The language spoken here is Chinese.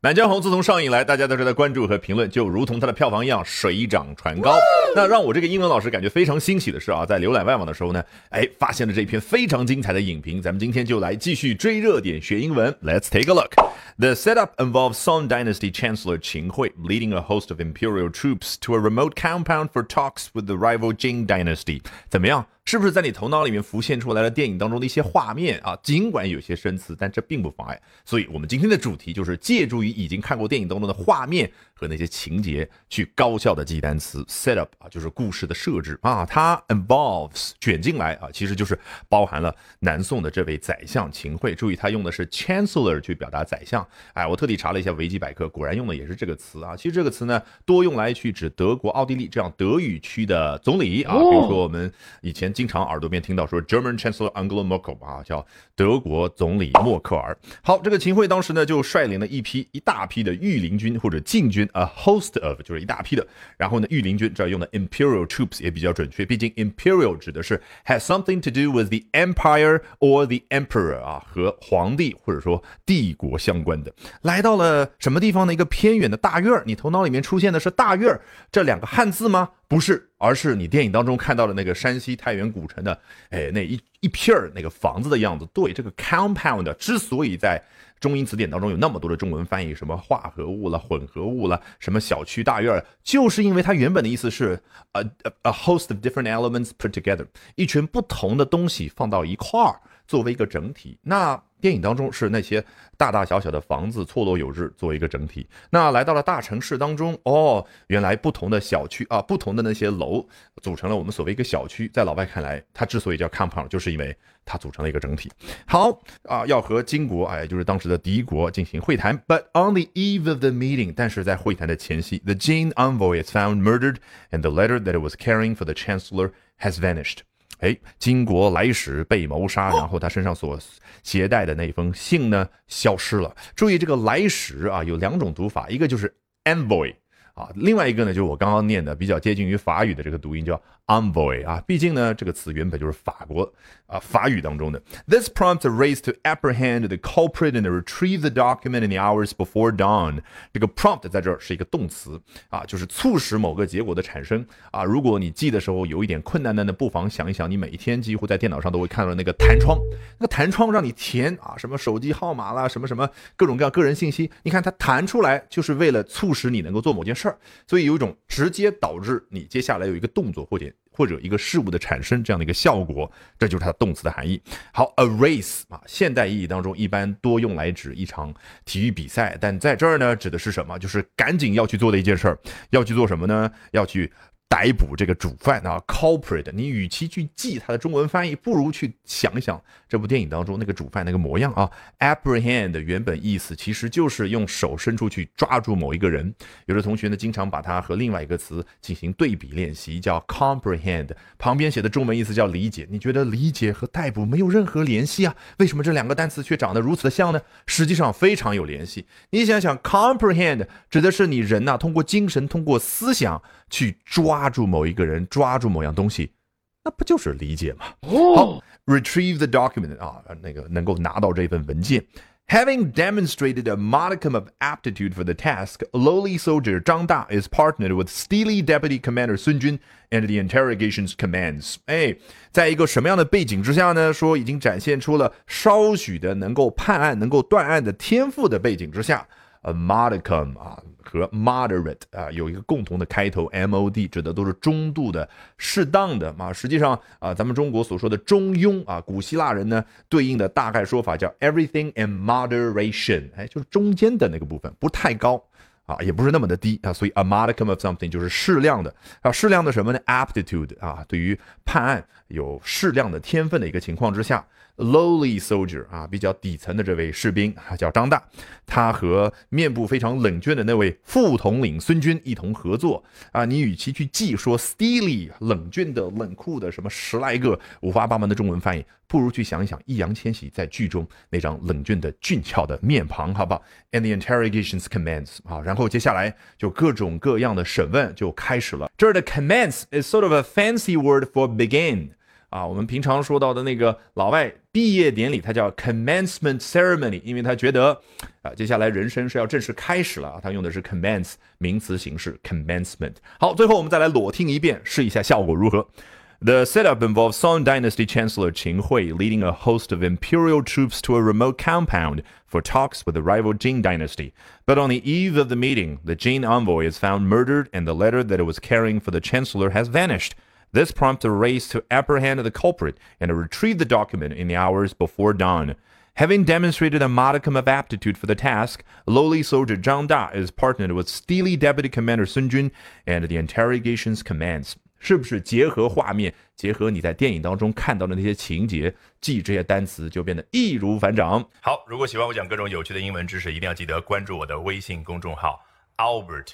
满江红自从上映来，大家都是在关注和评论，就如同它的票房一样水涨船高。那让我这个英文老师感觉非常欣喜的是啊，在浏览外网的时候呢，哎，发现了这篇非常精彩的影评。咱们今天就来继续追热点学英文。Let's take a look. The setup involves Song Dynasty Chancellor Qin Hui leading a host of imperial troops to a remote compound for talks with the rival Jing Dynasty. 怎么样？是不是在你头脑里面浮现出来了电影当中的一些画面啊？尽管有些生词，但这并不妨碍。所以，我们今天的主题就是借助于已经看过电影当中的画面和那些情节，去高效的记单词。Set up 啊，就是故事的设置啊。它 involves 卷进来啊，其实就是包含了南宋的这位宰相秦桧。注意，他用的是 chancellor 去表达宰相。哎，我特地查了一下维基百科，果然用的也是这个词啊。其实这个词呢，多用来去指德国、奥地利这样德语区的总理啊。比如说我们以前。经常耳朵边听到说 German Chancellor Angela Merkel 啊，叫德国总理默克尔。好，这个秦桧当时呢就率领了一批一大批的御林军或者禁军，a host of 就是一大批的。然后呢，御林军这儿用的 imperial troops 也比较准确，毕竟 imperial 指的是 has something to do with the empire or the emperor 啊，和皇帝或者说帝国相关的。来到了什么地方呢？一个偏远的大院你头脑里面出现的是大院这两个汉字吗？不是，而是你电影当中看到的那个山西太原古城的，哎，那一一片儿那个房子的样子。对，这个 compound 之所以在中英词典当中有那么多的中文翻译，什么化合物了、混合物了，什么小区大院，就是因为它原本的意思是 a a host of different elements put together，一群不同的东西放到一块儿作为一个整体。那电影当中是那些大大小小的房子错落有致作为一个整体。那来到了大城市当中，哦，原来不同的小区啊，不同的那些楼组成了我们所谓一个小区。在老外看来，它之所以叫 compound，就是因为它组成了一个整体。好啊，要和金国，哎，就是当时的敌国进行会谈。But on the eve of the meeting，但是在会谈的前夕，the Jin envoy is found murdered，and the letter that it was carrying for the chancellor has vanished。哎，金国来使被谋杀，然后他身上所携带的那封信呢，消失了。注意这个来使啊，有两种读法，一个就是 envoy。啊，另外一个呢，就是我刚刚念的比较接近于法语的这个读音，叫 envoy 啊。毕竟呢，这个词原本就是法国啊法语当中的。This prompts a race to apprehend the culprit and retrieve the document in the hours before dawn。这个 prompt 在这儿是一个动词啊，就是促使某个结果的产生啊。如果你记的时候有一点困难的呢，不妨想一想，你每一天几乎在电脑上都会看到那个弹窗，那个弹窗让你填啊，什么手机号码啦，什么什么各种各样个人信息，你看它弹出来就是为了促使你能够做某件事所以有一种直接导致你接下来有一个动作或者或者一个事物的产生这样的一个效果，这就是它动词的含义。好，a race 啊，现代意义当中一般多用来指一场体育比赛，但在这儿呢，指的是什么？就是赶紧要去做的一件事儿，要去做什么呢？要去。逮捕这个主犯啊，culprit。你与其去记它的中文翻译，不如去想一想这部电影当中那个主犯那个模样啊。apprehend 原本意思其实就是用手伸出去抓住某一个人。有的同学呢，经常把它和另外一个词进行对比练习，叫 comprehend。旁边写的中文意思叫理解。你觉得理解和逮捕没有任何联系啊？为什么这两个单词却长得如此的像呢？实际上非常有联系。你想想，comprehend 指的是你人呐，通过精神，通过思想去抓。抓住某一个人，抓住某样东西，那不就是理解吗？好，retrieve the document 啊，那个能够拿到这份文件。Having demonstrated a modicum of aptitude for the task, lowly soldier Zhang Da is partnered with steely deputy commander Sun Jun and the interrogations commands. 哎，在一个什么样的背景之下呢？说已经展现出了稍许的能够判案、能够断案的天赋的背景之下 ，a modicum 啊。和 moderate 啊有一个共同的开头，mod 指的都是中度的、适当的嘛。实际上啊，咱们中国所说的中庸啊，古希腊人呢对应的大概说法叫 everything in moderation，哎，就是中间的那个部分，不太高啊，也不是那么的低啊。所以 a modicum of something 就是适量的啊，适量的什么呢？aptitude 啊，对于判案有适量的天分的一个情况之下。Lowly soldier 啊，比较底层的这位士兵啊，叫张大，他和面部非常冷峻的那位副统领孙军一同合作啊。你与其去记说 steely 冷峻的、冷酷的什么十来个五花八门的中文翻译，不如去想一想易烊千玺在剧中那张冷峻的、俊俏的面庞，好不好？And the interrogations commence 啊，然后接下来就各种各样的审问就开始了。这儿的 commence is sort of a fancy word for begin。啊，我们平常说到的那个老外。毕业典礼它叫 commencement ceremony，因为他觉得啊，接下来人生是要正式开始了啊，他用的是 commence 名词形式 commencement。好，最后我们再来裸听一遍，试一下效果如何。The setup involves Song Dynasty Chancellor Qin Hui leading a host of imperial troops to a remote compound for talks with the rival Jin dynasty. But on the eve of the meeting, the Jin envoy is found murdered and the letter that it was carrying for the chancellor has vanished. This prompts a race to apprehend the culprit and to retrieve the document in the hours before dawn. Having demonstrated a modicum of aptitude for the task, lowly soldier Zhang Da is partnered with steely deputy commander Sun Jun, and the interrogations commence. 是不是结合画面，结合你在电影当中看到的那些情节，记这些单词就变得易如反掌？好，如果喜欢我讲各种有趣的英文知识，一定要记得关注我的微信公众号 Albert。